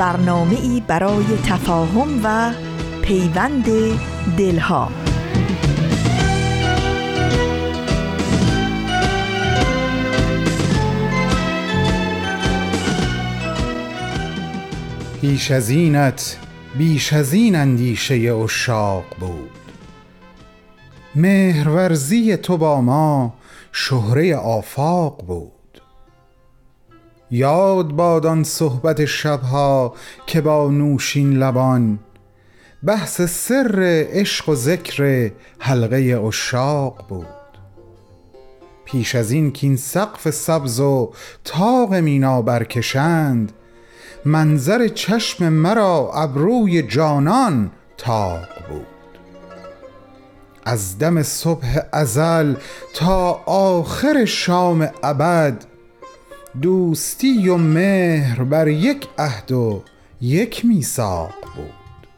برنامه ای برای تفاهم و پیوند دلها. پیش از اینت بیش از این اندیشه اشاق بود. مهرورزی تو با ما شهره آفاق بود. یاد باد آن صحبت شبها که با نوشین لبان. بحث سر عشق و ذکر حلقه اشاق بود. پیش از این که این سقف سبز و تاق مینا برکشند منظر چشم مرا ابروی جانان تاق بود. از دم صبح ازل تا آخر شام ابد دوستی و مهر بر یک عهد و یک میثاق بود.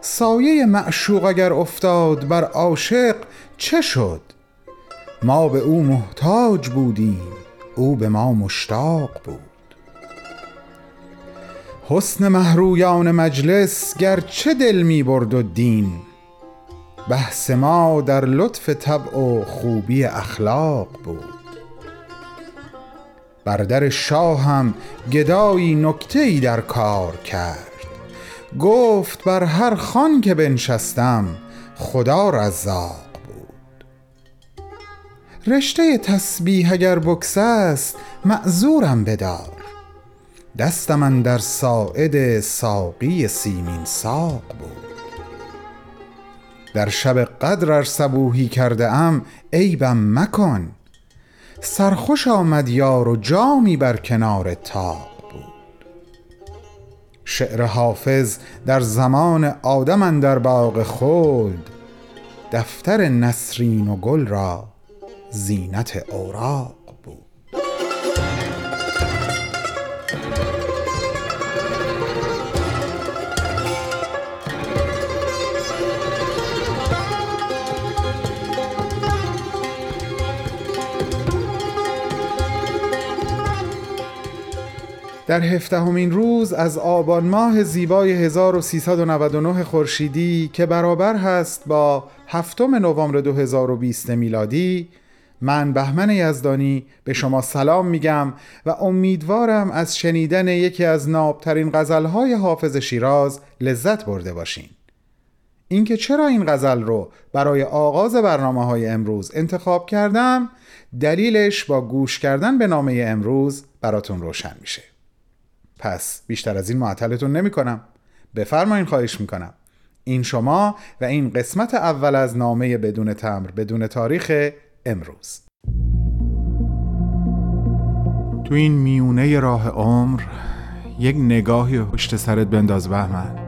سایه معشوق اگر افتاد بر عاشق چه شد؟ ما به او محتاج بودیم او به ما مشتاق بود. حسن محرویان مجلس گرچه دل می برد و دین بحث ما در لطف طبع و خوبی اخلاق بود. بر در شاهم گدایی نکته ای در کار کرد. گفت بر هر خان که بنشستم خدا رزاق بود. رشته تسبیح اگر بکس است معذورم بدار. دست من در ساعد ساقی سیمین ساق بود. در شب قدر ار صبوحی کرده ام عیبم مکن. سرخوش آمد یار و جامی بر کنار تاق بود. شعر حافظ در زمان آدم در باغ خلد دفتر نسرین و گل را زینت اوراق در هفدهمین روز از آبان ماه زیبای 1399 خورشیدی که برابر هست با هفتم نوامبر 2020 میلادی من بهمن یزدانی به شما سلام میگم و امیدوارم از شنیدن یکی از نابترین غزلهای حافظ شیراز لذت برده باشین. اینکه چرا این غزل رو برای آغاز برنامه های امروز انتخاب کردم دلیلش با گوش کردن به نامه امروز براتون روشن میشه. پس بیشتر از این معطلتون نمی کنم بفرمایین خواهش می‌کنم. این شما و این قسمت اول از نامه بدون تمر بدون تاریخ امروز. تو این میونه راه عمر یک نگاهی پشت سرت بنداز بهمن.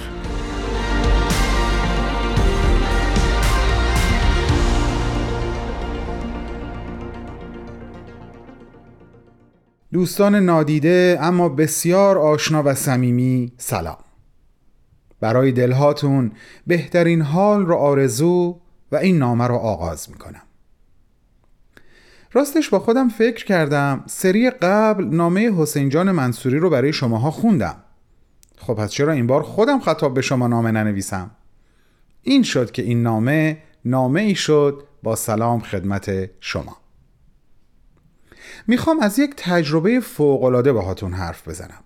دوستان نادیده اما بسیار آشنا و صمیمی سلام. برای دلهاتون بهترین حال رو آرزو و این نامه رو آغاز می‌کنم. راستش با خودم فکر کردم سری قبل نامه حسین جان منصوری رو برای شماها خوندم. خب پس چرا این بار خودم خطاب به شما نامه ننویسم؟ این شد که این نامه نامه ای شد با سلام خدمت شما. می‌خوام از یک تجربه فوقالعاده باهاتون حرف بزنم.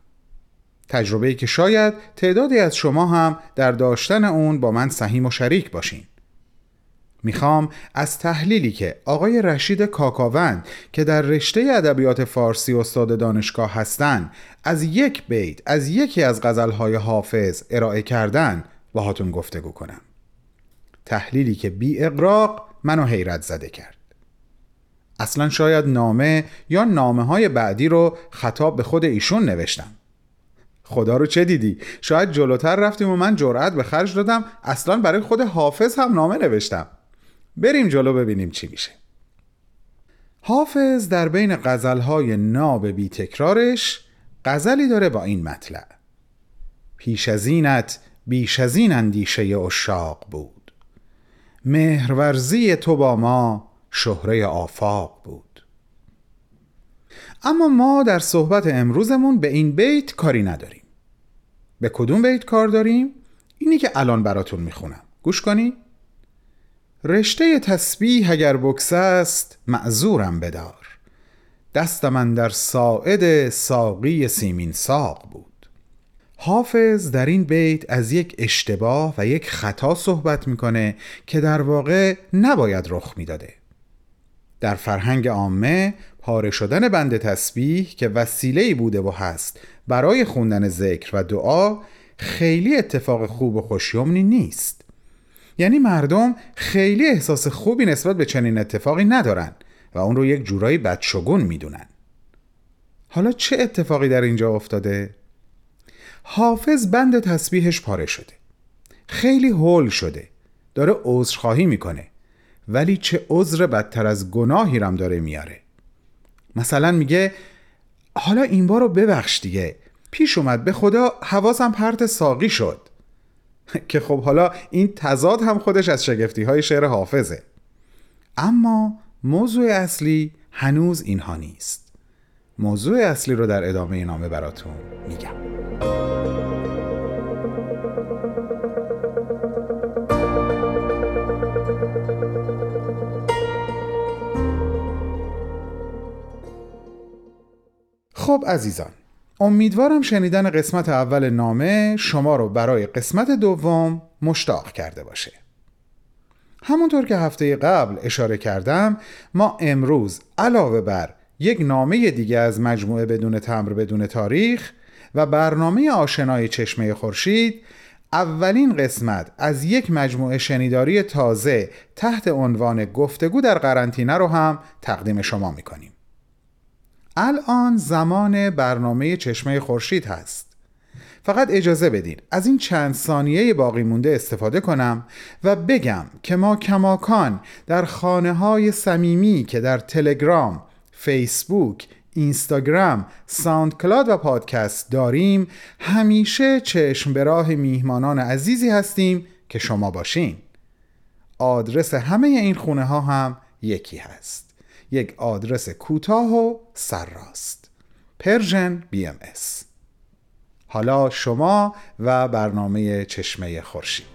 تجربه که شاید تعدادی از شما هم در داشتن اون با من سهیم و شریک باشین. می‌خوام از تحلیلی که آقای رشید کاکاوند که در رشته ادبیات فارسی استاد دانشگاه هستن از یک بیت از یکی از غزلهای حافظ ارائه کردن باهاتون گفتگو کنم. تحلیلی که بی اقراق منو حیرت زده کرد. اصلا شاید نامه یا نامه های بعدی رو خطاب به خود ایشون نوشتم. خدا رو چه دیدی؟ شاید جلوتر رفتیم و من جرأت به خرج دادم اصلا برای خود حافظ هم نامه نوشتم. بریم جلو ببینیم چی میشه. حافظ در بین غزلهای ناب بی تکرارش غزلی داره با این مطلع. پیش از اینت بیش از این اندیشه اشاق بود. مهرورزی تو با ما شهره آفاق بود. اما ما در صحبت امروزمون به این بیت کاری نداریم. به کدوم بیت کار داریم؟ اینی که الان براتون می‌خونم. گوش کنی؟ رشته تسبیح اگر بکس است معذورم بدار. دست من در ساعد ساقی سیمین ساق بود. حافظ در این بیت از یک اشتباه و یک خطا صحبت می‌کنه که در واقع نباید رخ می‌داده. در فرهنگ عامه پاره شدن بند تسبیح که وسیله‌ای بوده و هست برای خوندن ذکر و دعا خیلی اتفاق خوب و خوشیومنی نیست. یعنی مردم خیلی احساس خوبی نسبت به چنین اتفاقی ندارن و اون رو یک جورایی بدشگون می‌دونن. حالا چه اتفاقی در اینجا افتاده؟ حافظ بند تسبیحش پاره شده. خیلی هول شده. داره عذرخواهی می‌کنه. ولی چه عذر بدتر از گناهی رم داره میاره. مثلا میگه حالا این بار رو ببخش دیگه. پیش اومد به خدا حواسم پرت ساقی شد. که خب حالا این تضاد هم خودش از شگفتی های شعر حافظه. اما موضوع اصلی هنوز اینها نیست. موضوع اصلی رو در ادامه نامه براتون میگم. خب عزیزان امیدوارم شنیدن قسمت اول نامه شما رو برای قسمت دوم مشتاق کرده باشه. همونطور که هفته قبل اشاره کردم ما امروز علاوه بر یک نامه دیگه از مجموعه بدون تمر بدون تاریخ و برنامه آشنای چشمه خورشید اولین قسمت از یک مجموعه شنیداری تازه تحت عنوان گفتگو در قرنطینه رو هم تقدیم شما می‌کنیم. الان زمان برنامه چشمه خورشید هست. فقط اجازه بدین از این چند ثانیه باقی مونده استفاده کنم و بگم که ما کماکان در خانه های صمیمی که در تلگرام، فیسبوک، اینستاگرام، SoundCloud و پادکست داریم همیشه چشم به راه میهمانان عزیزی هستیم که شما باشین. آدرس همه این خونه ها هم یکی هست. یک آدرس کوتاه و سرراست Persian BMS. حالا شما و برنامه چشمه خورشید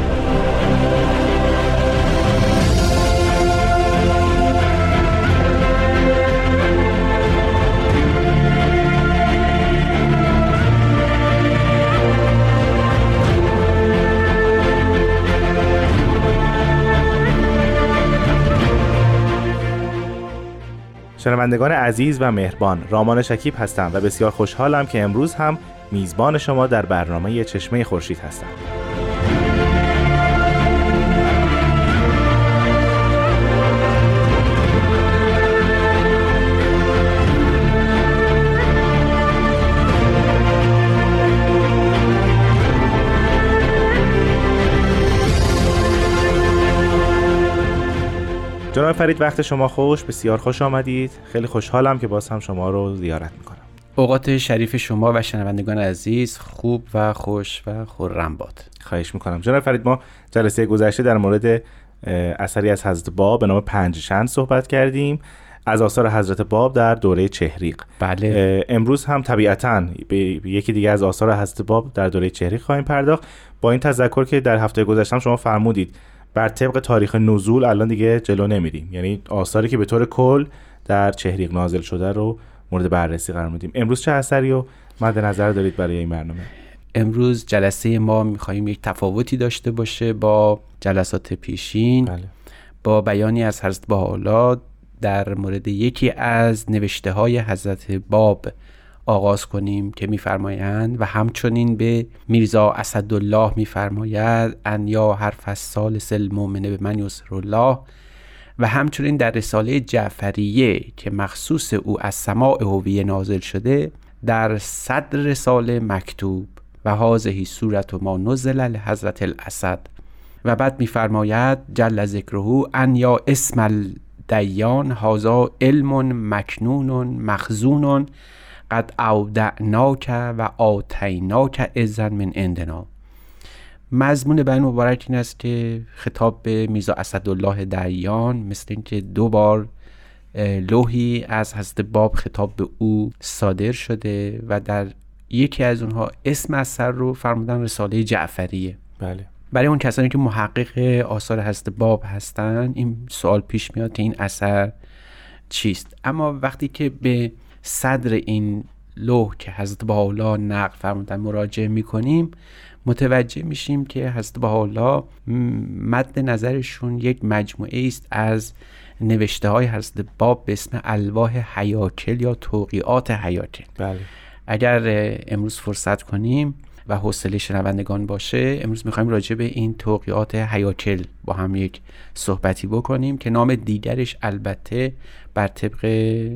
شنوندگان عزیز و مهربان رامان شکیب هستم و بسیار خوشحالم که امروز هم میزبان شما در برنامه چشمه خورشید هستم. جناب فرید وقت شما خوش بسیار خوش آمدید. خیلی خوشحالم که باز هم شما رو زیارت می‌کنم. اوقات شریف شما و شنوندگان عزیز خوب و خوش و خورم باد. خواهش می‌کنم. جناب فرید ما جلسه گذشته در مورد اثری از حضرت باب به نام پنج شند صحبت کردیم. از آثار حضرت باب در دوره چهریق. بله. امروز هم طبیعتا به یکی دیگه از آثار حضرت باب در دوره چهریق خواهیم پرداخت. با این تذکر که در هفته گذشته شما فرمودید بر طبق تاریخ نزول الان دیگه جلو نمیدیم یعنی آثاری که به طور کل در چهریق نازل شده رو مورد بررسی قرار میدیم. امروز چه اثری رو مد نظر دارید برای این برنامه؟ امروز جلسه ما می‌خواهیم یک تفاوتی داشته باشه با جلسات پیشین بله. با بیانی از حضرت بحالا در مورد یکی از نوشته های حضرت باب. آغاز کنیم که میفرمایند و همچنین به میرزا اسدالله میفرماید ان یا حرف از سال مؤمنه به من یسر الله. و همچنین در رساله جعفریه که مخصوص او از سماع هویه نازل شده در صدر رساله مکتوب و حاضهی صورت ما نزل حضرت الاسد. و بعد میفرماید جل ذکره ان یا اسم الدیان هازا علم مکنون مخزون قد اودعناک و آتیناک ازن من عندنا. مضمون بیان مبارک این است که خطاب به میزا اسدالله دیان مثل اینکه دو بار لوحی از حضرت باب خطاب به او صادر شده و در یکی از اونها اسم اثر رو فرمودن رساله جعفریه. بله. برای اون کسانی که محقق آثار حضرت باب هستن این سوال پیش میاد که این اثر چیست؟ اما وقتی که به صدر این لوح که حضرت بهاءالله نقل فرمودن مراجعه می‌کنیم متوجه میشیم که حضرت بهاءالله مد نظرشون یک مجموعه است از نوشته های حضرت باب به اسم الواح حیاکل یا توقیات حیاکل. بله. اگر امروز فرصت کنیم و حوصله شنوندگان باشه امروز می‌خوایم راجع به این توقیات حیاکل با هم یک صحبتی بکنیم که نام دیگرش البته بر طبق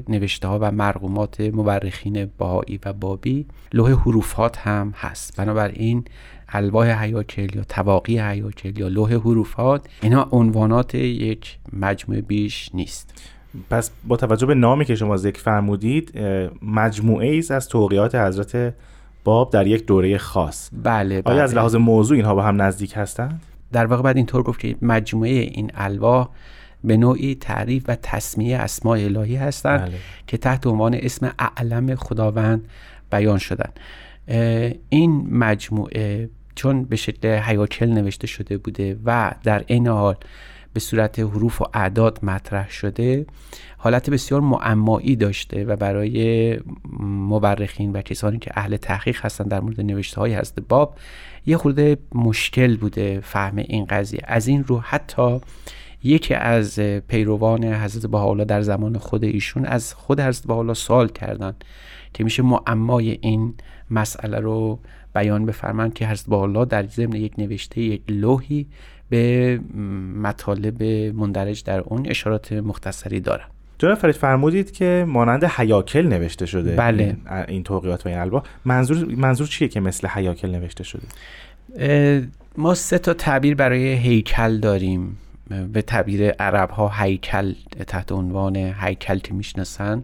نوشته ها و مرقومات مورخین باهایی و بابی لوح حروفات هم هست. بنابراین الواح حیاکل یا تواقی حیاکل یا لوح حروفات اینا عنوانات یک مجموعه بیش نیست. پس با توجه به نامی که شما ذکر فرمودید مجموعه ای از توقیات حضرت باب در یک دوره خاص بله, آیا از بله. لحاظ موضوع اینها با هم نزدیک هستند در واقع بعد اینطور گفت که مجموعه این الواح به نوعی تعریف و تسمیه اسماء الهی هستند بله. که تحت عنوان اسم اعلم خداوند بیان شدن این مجموعه چون به شکل حیاکل نوشته شده بوده و در این حال به صورت حروف و اعداد مطرح شده حالت بسیار معمایی داشته و برای مورخین و کسانی که اهل تحقیق هستن در مورد نوشته های حضرت باب یه خورده مشکل بوده فهم این قضیه. از این رو حتی یکی از پیروان حضرت بهاءالله در زمان خود ایشون از خود حضرت بهاءالله سوال کردن که میشه معمای این مسئله رو بیان بفرمند که حضرت بهاءالله در ضمن یک نوشته یک لوحی به مطالب مندرج در اون اشارات مختصری دارن جناب فرید فرمودید که مانند حیاکل نوشته شده بله. این, این توقیات و این الواح منظور منظور چیه که مثل حیاکل نوشته شده؟ ما سه تا تعبیر برای هیکل داریم. به تعبیر عرب ها هیکل تحت عنوان هیکل که می‌شناسن.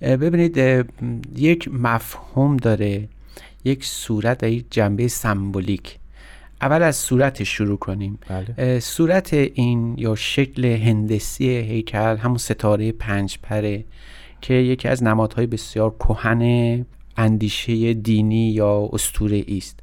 ببینید یک مفهوم داره یک صورت و یک جنبه سمبولیک. اول از صورت شروع کنیم بله. صورت این یا شکل هندسی هیکل همون ستاره پنج پره که یکی از نمادهای بسیار کهن اندیشه دینی یا اسطوره است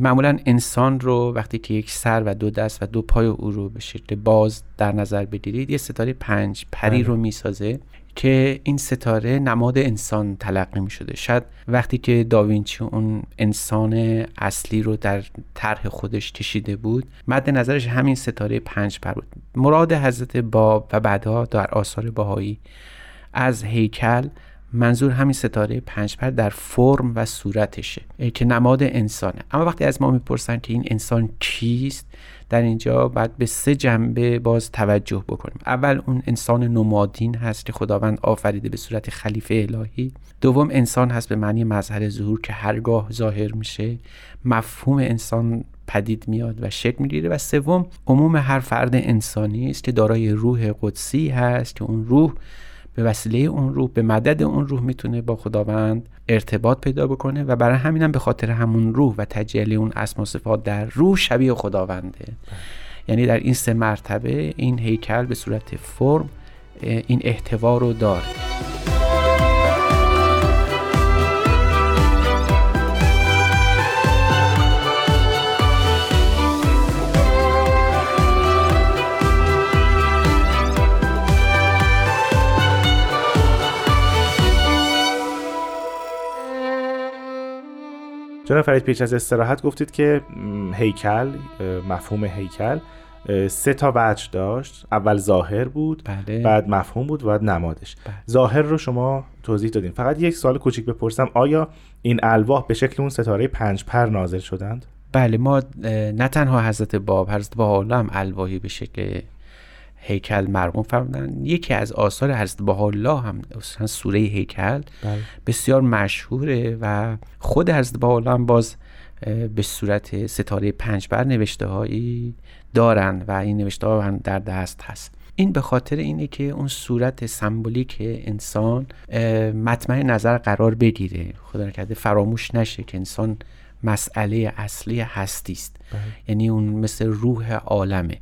معمولا انسان رو وقتی که یک سر و دو دست و دو پای او رو به شکل باز در نظر بگیرید یه ستاره پنج پری رو می‌سازه که این ستاره نماد انسان تلقی می شده شاید وقتی که داوینچی اون انسان اصلی رو در طرح خودش کشیده بود مد نظرش همین ستاره پنج پر بود. مراد حضرت باب و بعدها در آثار باهایی از هیکل منظور همین ستاره پنج پر در فرم و صورتشه که نماد انسانه. اما وقتی از ما می‌پرسن که این انسان کیست در اینجا باید به سه جنبه باز توجه بکنیم. اول اون انسان نمادین هست که خداوند آفریده به صورت خلیفه الهی. دوم انسان هست به معنی مظهر ظهور که هرگاه ظاهر میشه مفهوم انسان پدید میاد و شکل می‌گیره. و سوم عموم هر فرد انسانی است که دارای روح قدسی هست که اون روح به وسیله اون روح به مدد اون روح می‌تونه با خداوند ارتباط پیدا بکنه و برای همینم به خاطر همون روح و تجلی اون اسم و صفات در روح شبیه خداونده. یعنی در این سه مرتبه این هیکل به صورت فرم این احتوا رو داره. جناب فرید پیش از استراحت گفتید که هیکل مفهوم هیکل سه تا وجه داشت. اول ظاهر بود بله. بعد مفهوم بود و بعد نمادش. بله. ظاهر رو شما توضیح دادین. فقط یک سوال کوچیک بپرسم. آیا این الواح به شکل اون ستاره پنج پر نازل شدند؟ بله ما نه تنها حضرت باب حضرت با هم الواحی به شکل هیکل مرقوم فرمودن. یکی از آثار حضرت الله هم سوره هیکل بله. بسیار مشهوره و خود حضرت الله هم باز به صورت ستاره پنج بر نوشته هایی دارن و این نوشته ها هم در دست هست. این به خاطر اینه که اون صورت سمبولیک انسان مطمع نظر قرار بگیره. خدا کرده فراموش نشه که انسان مسئله اصلی هستی است یعنی اون مثل روح عالمه.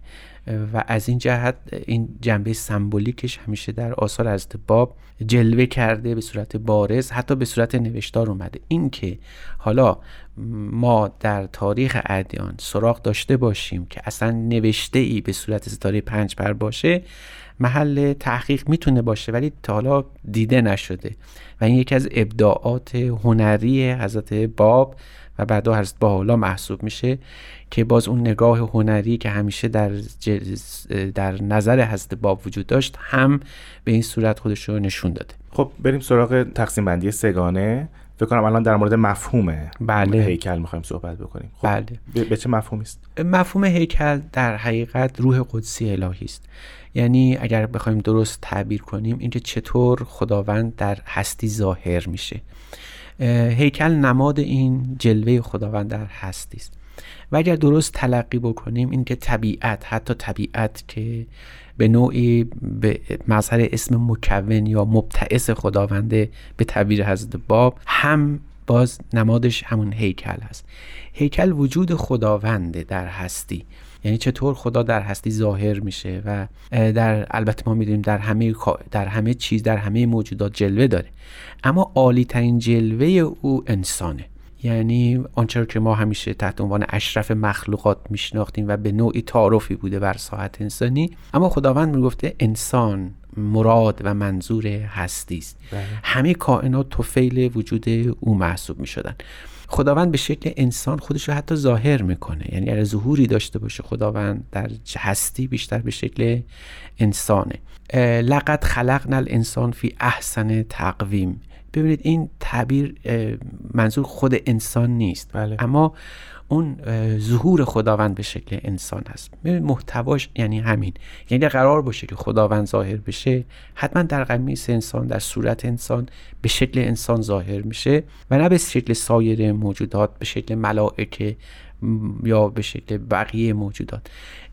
و از این جهت این جنبه سمبولیکش همیشه در آثار از باب جلوه کرده به صورت بارز حتی به صورت نوشتار اومده. این که حالا ما در تاریخ ادیان سراغ داشته باشیم که اصلا نوشته ای به صورت ستاره پنج پر باشه محل تحقیق می‌تونه باشه ولی تا حالا دیده نشده. و این یکی از ابداعات هنری حضرت باب و بعدا حضرت حالا محسوب میشه که باز اون نگاه هنری که همیشه در, در نظر حضرت باب وجود داشت هم به این صورت خودش رو نشون داده. خب بریم سراغ تقسیم بندی سگانه. فکر کنم الان در مورد مفهوم بله. هیکل می‌خوایم صحبت بکنیم. خب بله. به, به چه مفهومی است؟ مفهوم هیکل در حقیقت روح قدسی الهی است. یعنی اگر بخوایم درست تعبیر کنیم اینکه چطور خداوند در هستی ظاهر میشه. هیکل نماد این جلوه خداوند در هستی است. و اگر درست تلقی بکنیم این که طبیعت حتی طبیعت که به نوعی به مظهر اسم مکون یا مبتعث خداونده به تعبیر حضرت باب هم باز نمادش همون هیکل هست. هیکل وجود خداونده در هستی. یعنی چطور خدا در هستی ظاهر میشه و در البته ما می‌دونیم در همه در همه چیز در همه موجودات جلوه داره. اما عالی ترین جلوه او انسانه. یعنی آنچه که ما همیشه تحت عنوان اشرف مخلوقات میشناختیم و به نوعی تعارفی بوده بر ساحت انسانی. اما خداوند می‌گفته انسان مراد و منظور هستی است. بله. همه کائنات توفیل وجود او محسوب می شدن خداوند به شکل انسان خودش رو حتی ظاهر می‌کنه. یعنی اگر ظهوری داشته باشه خداوند در هستی بیشتر به شکل انسانه. لقد خلقنا الانسان فی احسن تقویم. ببینید این تعبیر منظور خود انسان نیست. بله. اما اون ظهور خداوند به شکل انسان هست. محتواش یعنی همین. یعنی قرار باشه که خداوند ظاهر بشه حتما در قمیص انسان در صورت انسان به شکل انسان ظاهر میشه و نه به شکل سایر موجودات به شکل ملائکه یا به شکل بقیه موجودات.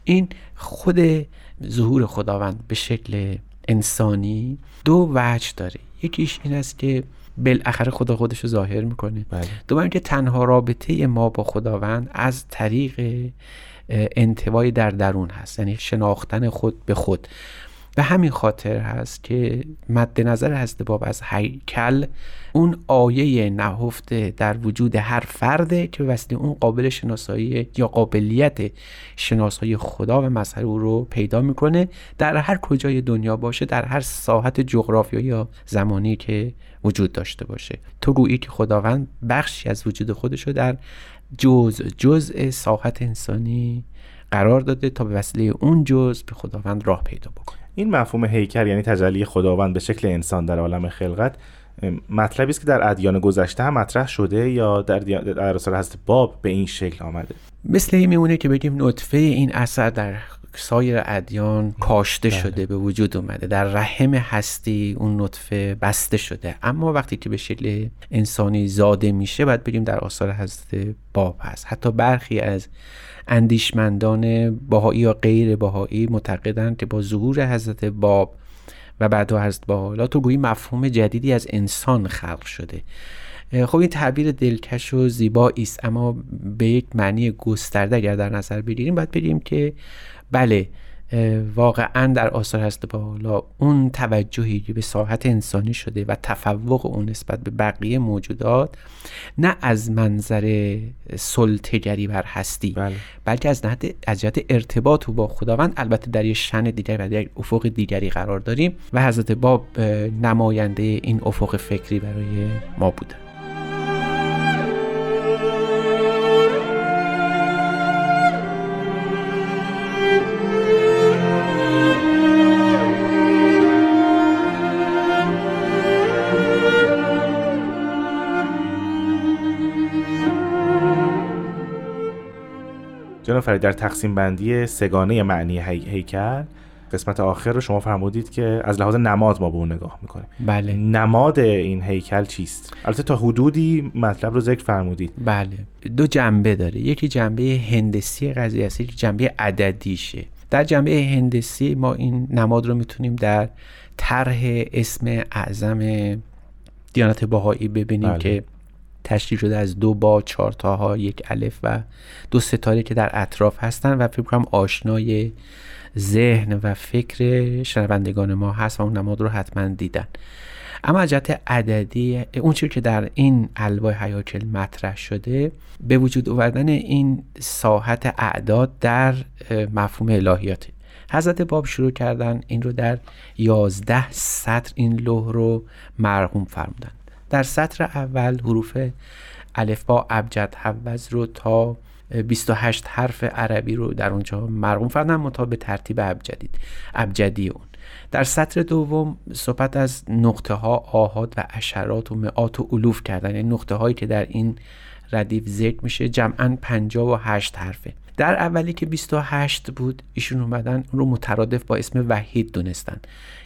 این خود ظهور خداوند به شکل انسانی دو وجه داره. یکیش این است که بالاخره خدا خودش رو ظاهر می‌کنه. بله. دوم که تنها رابطه ما با خداوند از طریق انتوای در درون هست. یعنی شناختن خود به خود. به همین خاطر هست که مد نظر هست باب از هیکل اون آیه نهفته در وجود هر فرده که وسیله اون قابل شناسایی یا قابلیت شناسایی خدا و مظهر او رو پیدا می‌کنه در هر کجای دنیا باشه در هر ساحت جغرافیایی یا زمانی که وجود داشته باشه. تو گویی که خداوند بخشی از وجود خودش رو در جزء جزء ساحت انسانی قرار داده تا به وسیله اون جزء به خداوند راه پیدا بکنه. این مفهوم هیکل یعنی تجلی خداوند به شکل انسان در عالم خلقت مطلبی است که در ادیان گذشته هم مطرح شده یا در در اثر حضرت باب به این شکل آمده. مثل این میمونه که بگیم نطفه این اثر در سایر ادیان کاشته بله. شده به وجود اومده. در رحم هستی اون نطفه بسته شده. اما وقتی که به شکل انسانی زاده میشه باید بگیم در آثار حضرت باب هست. حتی برخی از اندیشمندان باهایی یا غیر باهایی معتقدند که با ظهور حضرت باب و بعد از بالا تو گویی مفهوم جدیدی از انسان خلق شده. خب این تعبیر دلکش و زیبایی است اما به یک معنی گسترده اگر در نظر بگیریم باید بگیم که بله واقعا در آثار هست بالا اون توجهی که به ساحت انسانی شده و تفوق اون نسبت به بقیه موجودات نه از منظر سلطگری بر هستی بله. بلکه از نهت از جهت ارتباط با خداوند البته در یک شن دیگر و در یک افق دیگری قرار داریم و حضرت باب نماینده این افق فکری برای ما بودن جناب فرید در تقسیم بندی سگانه معنی هی... هیکل. قسمت آخر رو شما فرمودید که از لحاظ نماد ما به اون نگاه می‌کنیم. بله. نماد این هیکل چیست؟ البته تا حدودی مطلب رو ذکر فرمودید. بله. دو جنبه داره. یکی جنبه هندسی قضیه است یکی جنبه عددیشه. در جنبه هندسی ما این نماد رو می‌تونیم در طرح اسم اعظم دیانت باهایی ببینیم بله. که تشکیل شده از دو با چهار تاها یک الف و دو ستاره که در اطراف هستن و فکر کنم آشنای ذهن و فکر شنوندگان ما هست و اون نماد رو حتما دیدن. اما جهت عددی اون چیزی که در این الواح حیاکل مطرح شده به وجود آوردن این ساحت اعداد در مفهوم الهیاته. حضرت باب شروع کردن این رو در یازده سطر این لوح رو مرقوم فرمودن. در سطر اول حروف الفبا ابجد حوز رو تا 28 حرف عربی رو در اونجا مرقوم فرمودن مطابق ترتیب ابجدی ابجدی اون. در سطر دوم صحبت از نقطه ها آهاد و اشرات و مئات و الوف کردن. یعنی نقطه هایی که در این ردیف ذکر میشه جمعا 58 حرفه. در اولی که 28 بود ایشون اومدن رو مترادف با اسم وحید دونستن.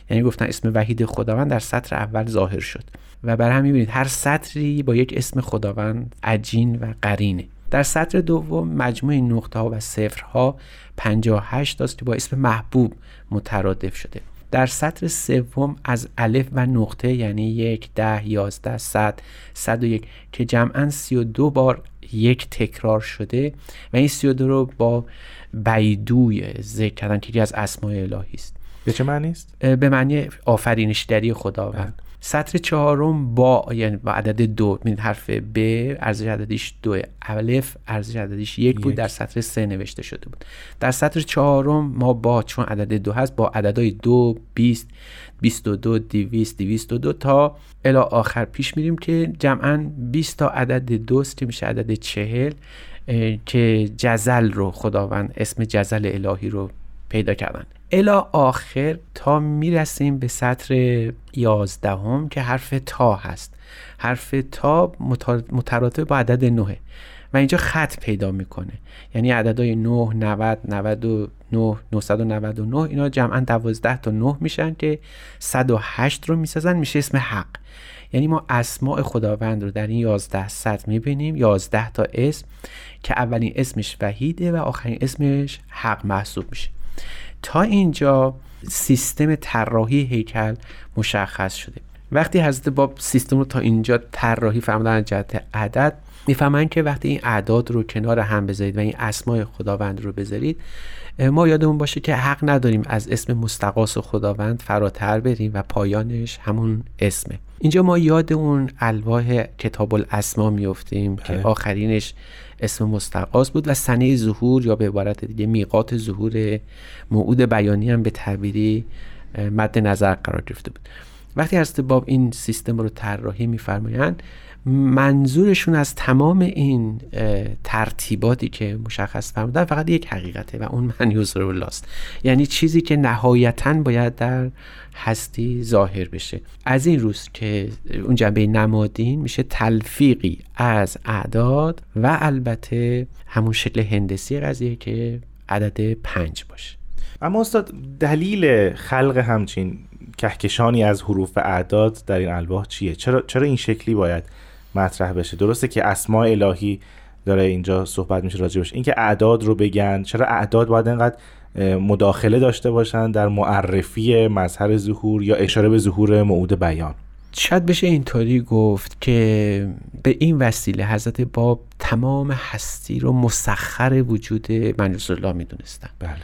یعنی گفتن اسم وحید خداوند در سطر اول ظاهر شد. و بر همین می‌بینید هر سطری با یک اسم خداوند عجین و قرینه. در سطر دوم مجموع نقطه ها و صفرها 58 است که با اسم محبوب مترادف شده. در سطر سوم از الف و نقطه یعنی یک ده یازده صد صد و یک که جمعا سی و دو بار یک تکرار شده و این سی و دو رو با بیدوی ذکر کردن که از اسماء الهی است. به چه معنی است؟ به معنی آفرینشگری خداوند. سطر چهارم با یعنی با عدد دو می‌بینید حرف ب ارزش عددیش دو الف ارزش عددیش یک بود. در سطر سه نوشته شده بود در سطر چهارم ما با چون عدد دو هست با عددهای دو بیست بیست و دو دیویست دیویست و دو تا الی آخر پیش میریم که جمعا 20 تا عدد دوست که میشه عدد چهل که جزل رو خداوند اسم جزل الهی رو پیدا کردن الا آخر تا می‌رسیم به سطر یازدهم که حرف تا هست. حرف تا مترادف با عدد نهه و اینجا خط پیدا می‌کنه. یعنی عددهای 9 90 99 999 اینا جمعا 12 تا 9 میشن که 108 رو می‌سازن میشه اسم حق. یعنی ما اسماء خداوند رو در این 11 سطر می‌بینیم. 11 تا اسم که اولین اسمش وحیده و آخرین اسمش حق محسوب میشه. تا اینجا سیستم طراحی هیکل مشخص شده. وقتی حضرت باب سیستم رو تا اینجا طراحی فرمودن جهت عدد می‌فهمن که وقتی این اعداد رو کنار هم بذارید و این اسمای خداوند رو بذارید ما یادمون باشه که حق نداریم از اسم مستقاس خداوند فراتر بریم و پایانش همون اسمه اینجا ما یاد اون الواح کتاب الاسما میفتیم که بله. آخرینش اسم مستقاس بود و سنه ظهور یا به عبارت دیگه میقات ظهور موعود بیانی هم به تعبیری مد نظر قرار گرفته بود وقتی حضرت باب این سیستم رو طراحی میفرمایند منظورشون از تمام این ترتیباتی که مشخص فرمودن فقط یک حقیقته و اون من یوزر است یعنی چیزی که نهایتا باید در هستی ظاهر بشه. از این روز که اون جنبه نمادین میشه تلفیقی از اعداد و البته همون شکل هندسی قضیه که عدد پنج باشه. اما استاد دلیل خلق همچین کهکشانی از حروف و اعداد در این الواح چیه؟ چرا چرا این شکلی باید مطرح بشه. درسته که اسماء الهی داره اینجا صحبت میشه راجبش اینکه اعداد رو بگن چرا اعداد باید انقدر مداخله داشته باشن در معرفی مظهر ظهور یا اشاره به ظهور موعود بیان؟ شاید بشه اینطوری گفت که به این وسیله حضرت باب تمام هستی رو مسخر وجود منیوس الله می‌دونستن. بله.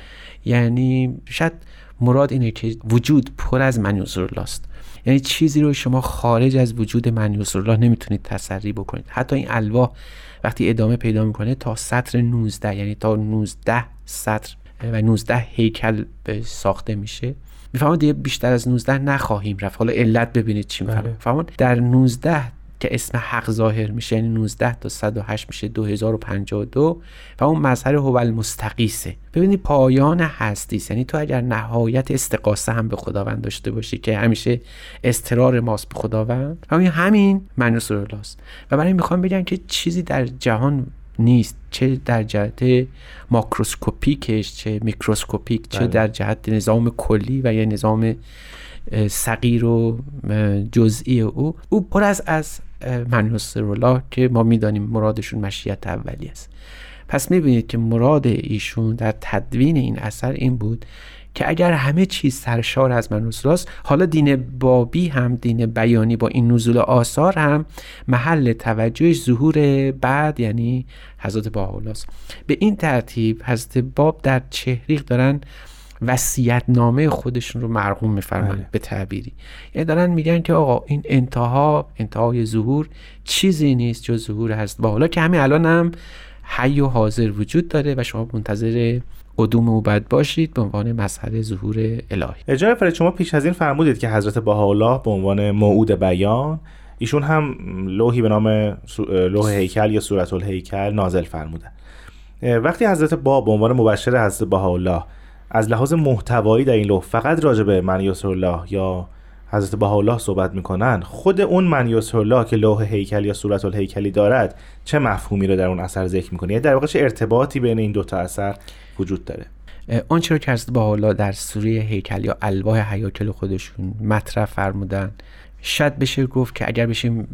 یعنی شاید مراد اینه که وجود پر از منیوس الله است. یعنی چیزی رو شما خارج از وجود منیوس الله نمی‌تونید تسری بکنید. حتی این الواح وقتی ادامه پیدا می‌کنه تا سطر 19 یعنی تا 19 سطر و 19 هیکل ساخته میشه. میفهمون دیگه بیشتر از 19 نخواهیم رفت. حالا علت ببینید چی میفهمون در 19 که اسم حق ظاهر میشه یعنی 19 تا 108 میشه 2052 و اون مظهر هو المستقیسه. ببینید پایان هستی یعنی تو اگر نهایت استقاسه هم به خداوند داشته باشی که همیشه استرار ماست به خداوند همین همین معنی است و برای می‌خوام بگم که چیزی در جهان نیست. چه در جهت ماکروسکوپیکش چه میکروسکوپیک چه بله. در جهت نظام کلی و یا نظام صغیر و جزئی او. او پر از از منوسرولا که ما می‌دانیم مرادشون مشیت اولی است. پس می‌بینید که مراد ایشون در تدوین این اثر این بود که اگر همه چیز سرشار از منوسراست حالا دین بابی هم دین بیانی با این نزول آثار هم محل توجهش ظهور بعد یعنی حضرت باولاست به این ترتیب حضرت باب در چهریق دارن وسیعت نامه خودشون رو مرغوم میفرمایند بله. به تعبیری. یعنی دارن میگن که آقا این انتها انتهای ظهور چیزی نیست جز ظهور هست. با حالا که همین الان هم حی و حاضر وجود داره و شما منتظر قدوم او باید باشید به عنوان مظهر ظهور الهی. جناب فرید شما پیش از این فرمودید که حضرت بهاءالله به عنوان موعود بیان ایشون هم لوحی به نام لوح هیکل یا صورت الهیکل نازل فرمودن. وقتی حضرت باب به عنوان مبشر حضرت بهاءالله از لحاظ محتوایی در این لوح فقط راجع به من الله یا حضرت بهاءالله صحبت می‌کنن خود اون من الله که لوح هیکل یا صورت الهیکلی دارد چه مفهومی رو در اون اثر ذکر می‌کنه؟ یعنی در واقع چه ارتباطی بین این دوتا اثر وجود داره؟ اون چرا که حضرت حالا در سوره هیکل یا الواح حیاکل خودشون مطرح فرمودن شاید بشه گفت که اگر بشیم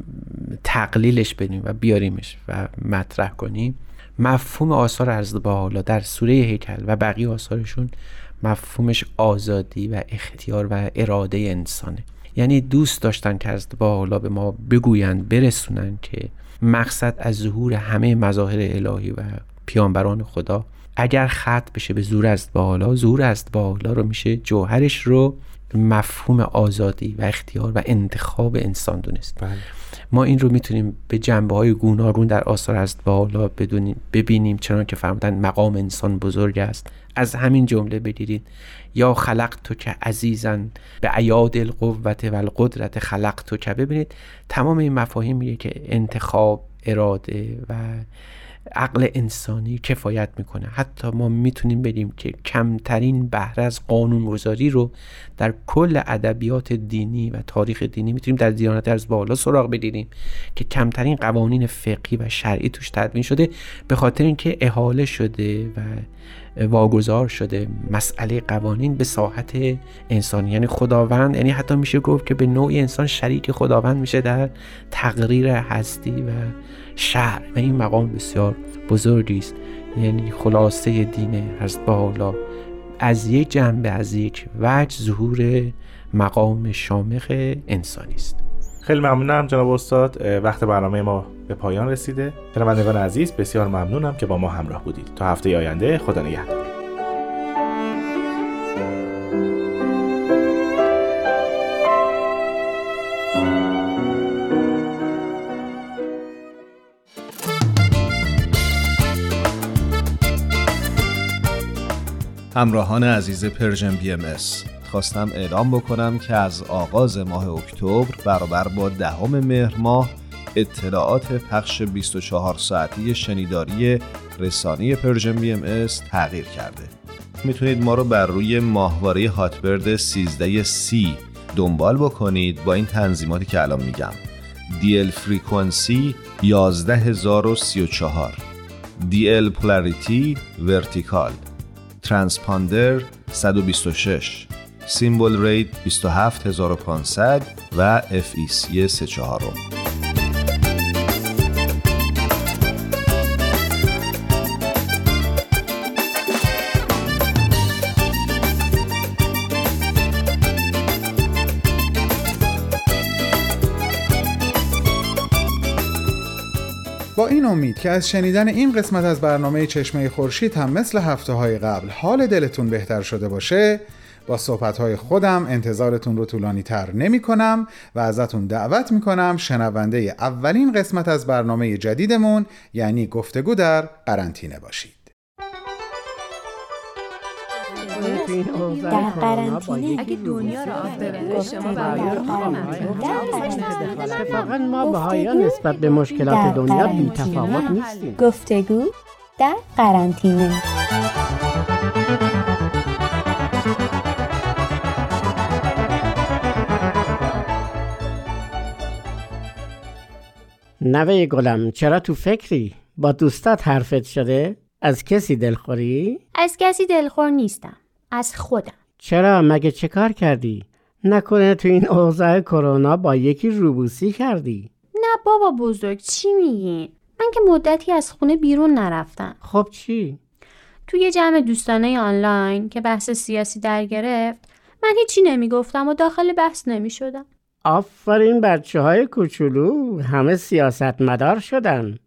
تقلیلش بدیم و بیاریمش و مطرح کنیم مفهوم آثار حضرت حالا در سوره هیکل و بقیه آثارشون مفهومش آزادی و اختیار و اراده انسانه. یعنی دوست داشتن که حضرت حالا به ما بگویند برسونن که مقصد از ظهور همه مظاهر الهی و پیانبران خدا اگر خط بشه به زور است بالا زور است بالا رو میشه جوهرش رو مفهوم آزادی و اختیار و انتخاب انسان دونست. ما این رو می‌تونیم به جنبه های گوناگون در آثار از بالا ببینیم چنان که فرمودن مقام انسان بزرگ است. از همین جمله بگیرید. یا خلق تو که عزیزن به عیاد القوت و القدرت خلق تو که ببینید تمام این مفاهیم که انتخاب اراده و عقل انسانی کفایت می‌کنه. حتی ما می‌تونیم بگیم که کمترین بهره از قانونگذاری رو در کل ادبیات دینی و تاریخ دینی می‌تونیم در دیانت از بالا سراغ بگیریم که کمترین قوانین فقهی و شرعی توش تدوین شده به خاطر اینکه احاله شده و واگذار شده مسئله قوانین به ساحت انسانی. یعنی خداوند یعنی حتی میشه گفت که به نوعی انسان شریک خداوند میشه در تقریر هستی و شهر و این مقام بسیار بزرگی است. یعنی خلاصه دین از بالا از یک جنبه از یک وجه ظهور مقام شامخ انسانی است. خیلی ممنونم جناب استاد. وقت برنامه ما به پایان رسیده. شنوندگان عزیز بسیار ممنونم که با ما همراه بودید. تا هفته آینده خدا نگهدار. همراهان عزیز Persian BMS خواستم اعلام بکنم که از آغاز ماه اکتبر برابر با دهم مهر ماه اطلاعات پخش 24 ساعتی شنیداری رسانه Persian BMS تغییر کرده. می‌تونید ما رو بر روی ماهواره Hotbird 13C دنبال بکنید با این تنظیماتی که الان میگم. DL frequency 11034 DL پولاریتی ورتیکال. ترانسپاندر 126 سیمبل ریت 27500 و FEC 34 امید که از شنیدن این قسمت از برنامه چشمه خورشید هم مثل هفته های قبل حال دلتون بهتر شده باشه با صحبت های خودم انتظارتون رو طولانی تر نمی کنم و ازتون دعوت می کنم شنونده اولین قسمت از برنامه جدیدمون یعنی گفتگو در قرنطینه باشید. در قرنطینه اگه دنیا رو آب ببره اتفاقا ما بهایان نسبت به مشکلات دنیا بی تفاوت نیستیم گفتگو در قرنطینه نوه گلم چرا تو فکری؟ با دوستات حرفت شده؟ از کسی دلخوری؟ از کسی دلخور نیستم از خودم چرا مگه چه کار کردی؟ نکنه تو این اوضاع کرونا با یکی روبوسی کردی؟ نه بابا بزرگ چی میگی؟ من که مدتی از خونه بیرون نرفتم خب چی؟ توی جمع دوستانه آنلاین که بحث سیاسی در گرفت من هیچی نمی‌گفتم و داخل بحث نمی‌شدم آفرین بچه های کوچولو همه سیاست مدار شدن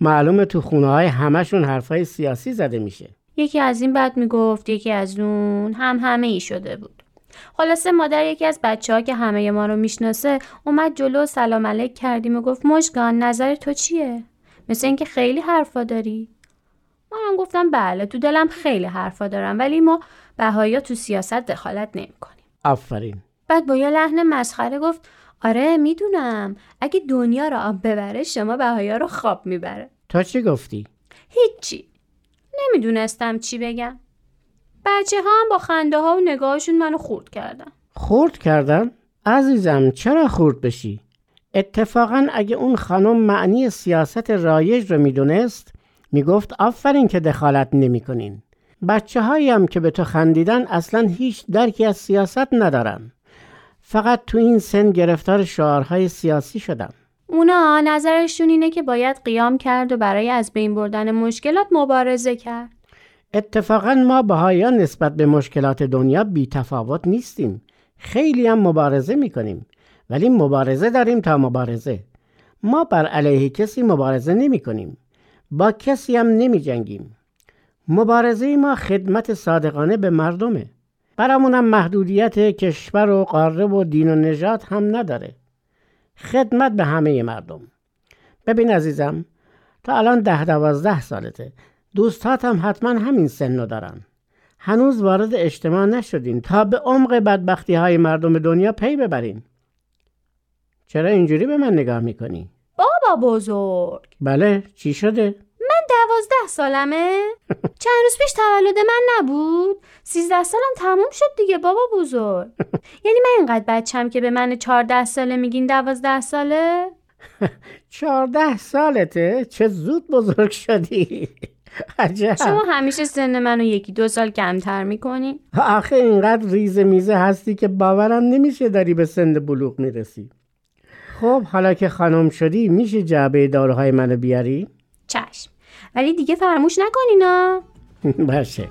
معلومه تو خونه های همشون حرفای سیاسی زده میشه یکی از این بد می‌گفت یکی از اون هم همه ای شده بود خلاصه مادر یکی از بچه ها که همه ما رو می‌شناسه اومد جلو و سلام علیک کردیم و گفت مشگان نظر تو چیه؟ مثل اینکه خیلی حرفا داری؟ منم گفتم بله تو دلم خیلی حرفا دارم ولی ما بهایا تو سیاست دخالت نمی‌کنیم. آفرین بعد با یه لحن مسخره گفت آره می‌دونم اگه دنیا رو آب ببره شما بهایا رو خواب می‌بره تو چی گفتی؟ هیچی نمی‌دونستم چی بگم بچه ها هم با خنده ها و نگاهشون منو خورد کردن خورد کردن؟ عزیزم چرا خورد بشی؟ اتفاقا اگه اون خانم معنی سیاست رایج رو می‌دونست می‌گفت آفرین که دخالت نمی‌کنین. بچه هایی هم که به تو خندیدن اصلا هیچ درکی از سیاست ندارن. فقط تو این سن گرفتار شعارهای سیاسی شدن. اونا نظرشون اینه که باید قیام کرد و برای از بین بردن مشکلات مبارزه کرد. اتفاقا ما بهایان نسبت به مشکلات دنیا بی تفاوت نیستیم. خیلی هم مبارزه می‌کنیم. ولی مبارزه داریم تا مبارزه. ما بر علیه کسی مبارزه نمی کنیم. با کسی هم نمی جنگیم. مبارزه ما خدمت صادقانه به مردمه. برامون هم محدودیت کشور و قاره و دین و نجات هم نداره. خدمت به همه مردم. ببین عزیزم تا الان ده دوازده سالته. دوستات هم حتما همین سن دارن. هنوز وارد اجتماع نشدین تا به عمق بدبختی های مردم دنیا پی ببرین. چرا اینجوری به من نگاه می‌کنی؟ بابا بزرگ بله چی شده؟ من دوازده سالمه؟ چند روز پیش تولد من نبود؟ سیزده سالم تموم شد دیگه بابا بزرگ یعنی من اینقدر بچم که به من چهارده ساله میگین دوازده ساله؟ چهارده سالته؟ چه زود بزرگ شدی؟ عجب شما همیشه سن منو یکی دو سال کمتر می‌کنی؟ آخه اینقدر ریزه میزه هستی که باورم نمیشه داری به سن بلوغ می‌رسی خب حالا که خانم شدی میشه جعبه داروهای منو بیاری؟ چشم ولی دیگه فراموش نکنینا. باشه.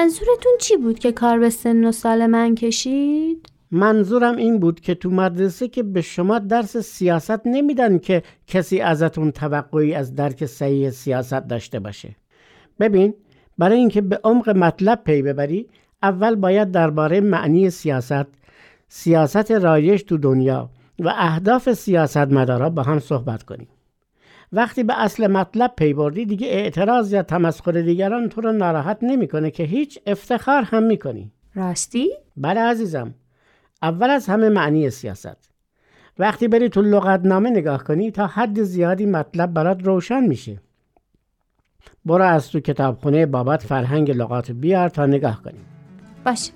منظورتون چی بود که کار به سن و سال من کشید؟ منظورم این بود که تو مدرسه که به شما درس سیاست نمیدن که کسی ازتون توقعی از درک صحیح سیاست داشته باشه ببین برای اینکه به عمق مطلب پی ببری اول باید درباره معنی سیاست سیاست رایج تو دنیا و اهداف سیاستمدارا با هم صحبت کنیم وقتی به اصل مطلب پی بردی دیگه اعتراض یا تمسخر دیگران تو رو ناراحت نمی‌کنه که هیچ افتخار هم می‌کنی. راستی؟ بله عزیزم. اول از همه معنی سیاست. وقتی بری تو لغتنامه نگاه کنی تا حد زیادی مطلب برات روشن میشه. برو از تو کتابخونه بابات فرهنگ لغات بیار تا نگاه کنی. باشه.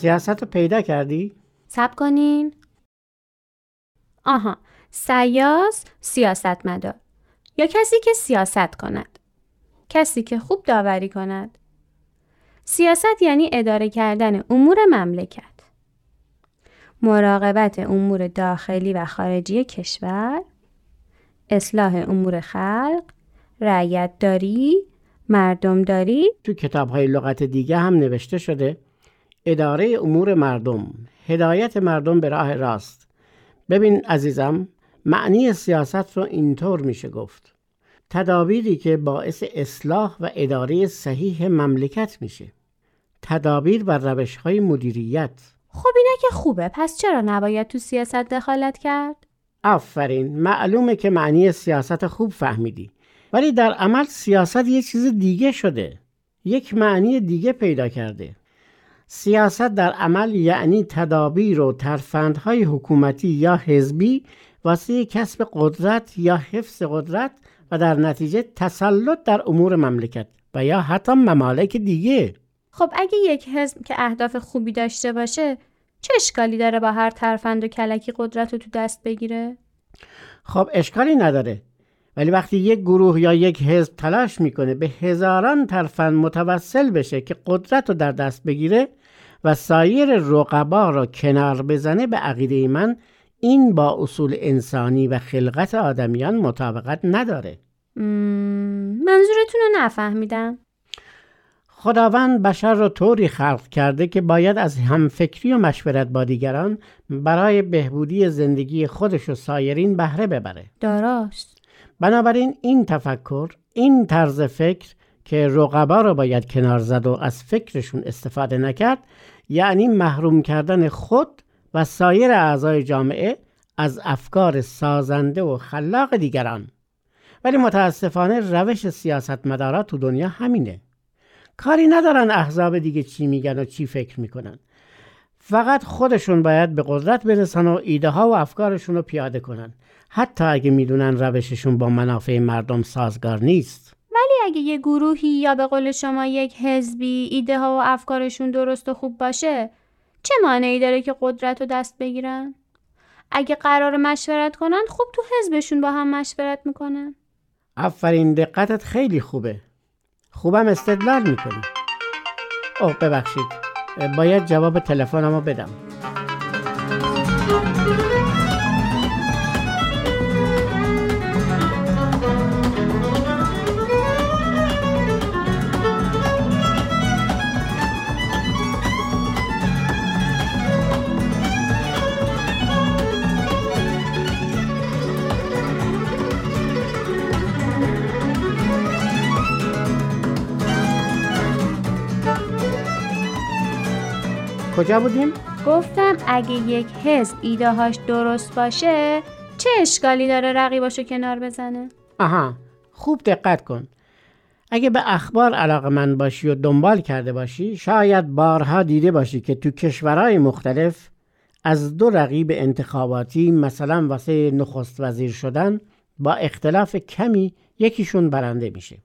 سیاست رو پیدا کردی؟ سب کنین. آها سیاس سیاست مدار یا کسی که سیاست کند. کسی که خوب داوری کند. سیاست یعنی اداره کردن امور مملکت. مراقبت امور داخلی و خارجی کشور. اصلاح امور خلق. رعیت داری مردم داری تو کتاب های لغت دیگه هم نوشته شده. اداره امور مردم. هدایت مردم به راه راست. ببین عزیزم معنی سیاست رو اینطور میشه گفت. تدابیری که باعث اصلاح و اداره صحیح مملکت میشه. تدابیر و روش های مدیریت. خب اینه که خوبه پس چرا نباید تو سیاست دخالت کرد؟ آفرین معلومه که معنی سیاست خوب فهمیدی. ولی در عمل سیاست یه چیز دیگه شده. یک معنی دیگه پیدا کرده. سیاست در عمل یعنی تدابیر و ترفندهای حکومتی یا حزبی واسه کسب قدرت یا حفظ قدرت و در نتیجه تسلط در امور مملکت و یا حتی ممالک دیگه خب اگه یک حزب که اهداف خوبی داشته باشه چه اشکالی داره با هر ترفند و کلکی قدرت رو تو دست بگیره؟ خب اشکالی نداره ولی وقتی یک گروه یا یک حزب تلاش می‌کنه به هزاران ترفند متوسل بشه که قدرت رو در دست بگیره و سایر رقبا را کنار بزنه به عقیده من این با اصول انسانی و خلقت آدمیان مطابقت نداره. منظورتون رو نفهمیدم. خداوند بشر را طوری خلق کرده که باید از همفکری و مشورت با دیگران برای بهبودی زندگی خودش و سایرین بهره ببره. درست بنابراین این تفکر این طرز فکر که رقبا را باید کنار زد و از فکرشون استفاده نکرد یعنی محروم کردن خود و سایر اعضای جامعه از افکار سازنده و خلاق دیگران. ولی متاسفانه روش سیاستمدارا تو دنیا همینه. کاری ندارن احزاب دیگه چی میگن و چی فکر می‌کنن. فقط خودشون باید به قدرت برسن و ایده ها و افکارشون رو پیاده کنن. حتی اگه می‌دونن روششون با منافع مردم سازگار نیست. اگه یه گروهی یا به قول شما یک حزبی ایده ها و افکارشون درست و خوب باشه چه مانعی داره که قدرت رو دست بگیرن؟ اگه قرار مشورت کنن خوب تو حزبشون با هم مشورت می‌کنن. آفرین دقتت خیلی خوبه. خوبم استدلال می‌کنی. اوه ببخشید. باید جواب تلفنمو بدم. کجا بودیم؟ گفتم اگه یک حزب ایدههاش درست باشه چه اشکالی داره رقیباشو کنار بزنه؟ آها خوب دقت کن اگه به اخبار علاقه من باشی و دنبال کرده باشی شاید بارها دیده باشی که تو کشورهای مختلف از دو رقیب انتخاباتی مثلا واسه نخست وزیر شدن با اختلاف کمی یکیشون برنده میشه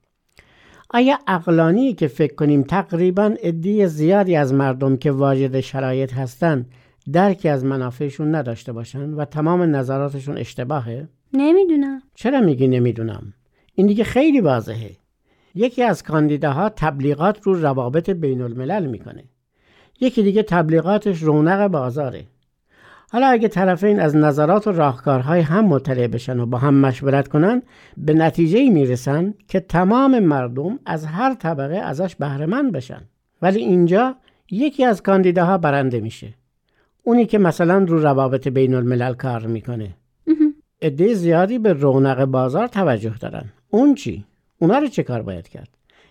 آیا اقلانی که فکر کنیم تقریبا عده زیادی از مردم که واجد شرایط هستند درکی از منافعشون نداشته باشن و تمام نظراتشون اشتباهه؟ نمی‌دونم چرا میگی نمی‌دونم؟ این دیگه خیلی واضحه یکی از کاندیداها تبلیغات رو روابط بین الملل می‌کنه یکی دیگه تبلیغاتش رونق بازاره حالا اگه طرفین از نظرات و راهکارهای هم مطلع بشن و با هم مشورت کنن به نتیجه می‌رسن که تمام مردم از هر طبقه ازش بهرهمند بشن. ولی اینجا یکی از کاندیداها برنده میشه. اونی که مثلا رو روابط بین الملل کار می‌کنه. عده زیادی به رونق بازار توجه دارن. اون چی؟ اونا رو چه کار باید کرد؟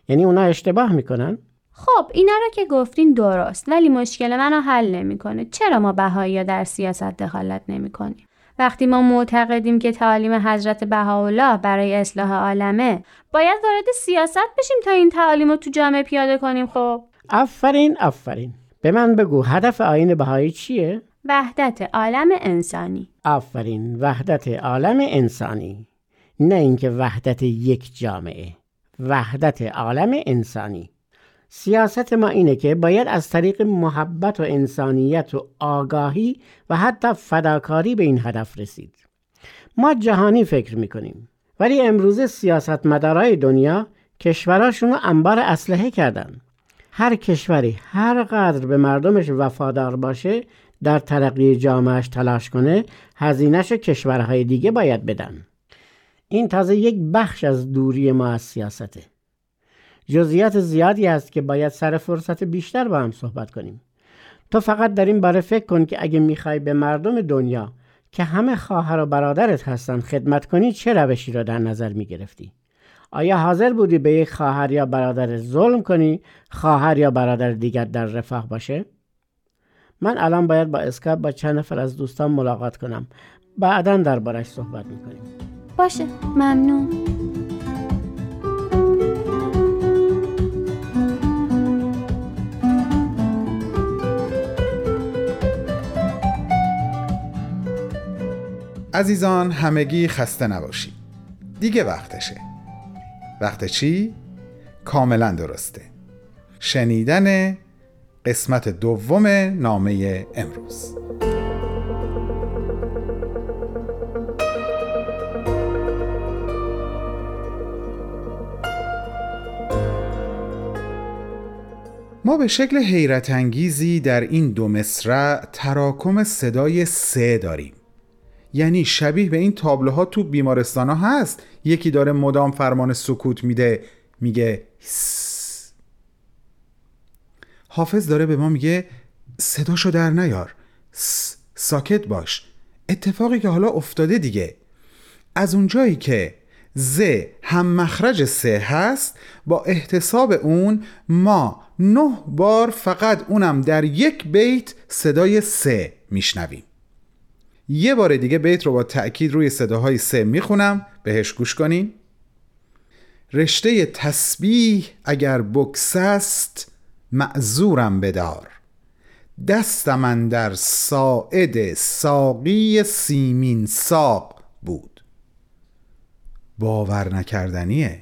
یعنی اونا اشتباه می‌کنن؟ خب اینا رو که گفتین درست ولی مشکل منو حل نمی‌کنه. چرا ما بهایی در سیاست دخالت نمی‌کنیم؟ وقتی ما معتقدیم که تعالیم حضرت بهاءالله برای اصلاح عالمه باید وارد سیاست بشیم تا این تعالیم رو تو جامعه پیاده کنیم خب؟ آفرین آفرین. به من بگو هدف آین بهایی چیه؟ وحدت عالم انسانی. آفرین وحدت عالم انسانی. نه اینکه وحدت یک جامعه وحدت عالم انسانی. سیاست ما اینه که باید از طریق محبت و انسانیت و آگاهی و حتی فداکاری به این هدف رسید. ما جهانی فکر می‌کنیم ولی امروزه سیاستمدارای دنیا کشوراشون رو انبار اسلحه کردن. هر کشوری هر قدر به مردمش وفادار باشه در ترقی جامعش تلاش کنه هزینهش کشورهای دیگه باید بدن. این تازه یک بخش از دوری ما از سیاسته. جزئیات زیادی است که باید سر فرصت بیشتر با هم صحبت کنیم. تو فقط در این باره فکر کن که اگه می‌خوای به مردم دنیا که همه خواهر و برادرت هستن خدمت کنی چه روشی را در نظر می‌گرفتی؟ آیا حاضر بودی به یک خواهر یا برادر ظلم کنی خواهر یا برادر دیگر در رفاه باشه؟ من الان باید با اسکاپ با چند نفر از دوستان ملاقات کنم. بعدا دربارش صحبت می‌کنیم. باشه. ممنون. عزیزان همگی خسته نباشید. دیگه وقتشه. وقت چی؟ کاملا درسته. شنیدن قسمت دوم نامه امروز. ما به شکل حیرت انگیزی در این دو مصرع تراکم صدای سه داریم. یعنی شبیه به این تابلوها تو بیمارستان ها هست یکی داره مدام فرمان سکوت میده میگه. حافظ داره به ما میگه صداشو در نیار. ساکت باش اتفاقی که حالا افتاده دیگه از اونجایی که ز هم مخرج سه هست با احتساب اون ما نه بار فقط اونم در یک بیت صدای سه میشنویم یه بار دیگه بیت رو با تأکید روی صداهای سه می‌خونم. بهش گوش کنین. رشته تسبیح اگر بکس است معذورم بدار. من در ساعد ساقی سیمین ساق بود. باور نکردنیه.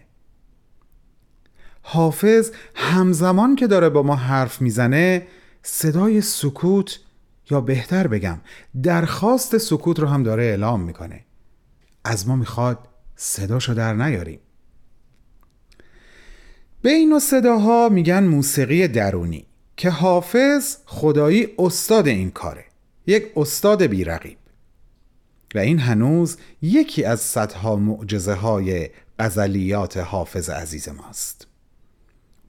حافظ همزمان که داره با ما حرف می‌زنه صدای سکوت یا بهتر بگم درخواست سکوت رو هم داره اعلام می‌کنه. از ما می‌خواد صداشو در نیاریم. به این صداها میگن موسیقی درونی که حافظ خدایی استاد این کاره یک استاد بیرقیب. و این هنوز یکی از صدها معجزه های غزلیات حافظ عزیز ماست.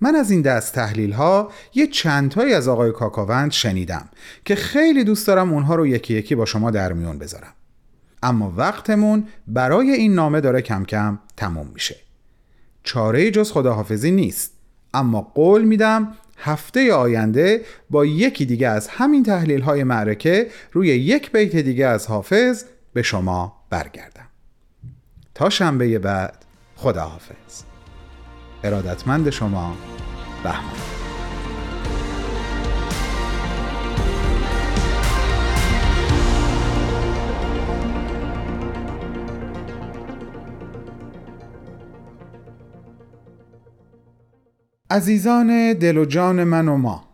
من از این دست تحلیل ها یه چندتایی از آقای کاکاوند شنیدم که خیلی دوست دارم اونها رو یکی یکی با شما در میون بذارم. اما وقتمون برای این نامه داره کم کم تموم میشه. چاره جز خداحافظی نیست. اما قول میدم هفته آینده با یکی دیگه از همین تحلیل های معرکه روی یک بیت دیگه از حافظ به شما برگردم. تا شنبه بعد خداحافظ. ارادتمند شما بهمن. عزیزان دل و جان من و ما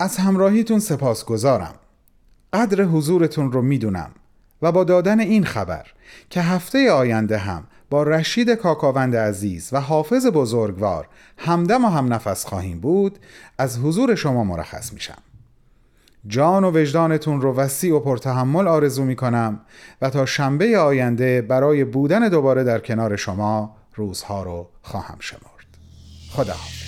از همراهیتون سپاسگزارم. قدر حضورتون رو می‌دونم و با دادن این خبر که هفته آینده هم با رشید کاکاوند عزیز و حافظ بزرگوار همدم و هم نفس خواهیم بود از حضور شما مرخص میشم. جان و وجدانتون رو وسیع و پرتحمل آرزو می کنم و تا شنبه آینده برای بودن دوباره در کنار شما روزها رو خواهم شمرد. خدا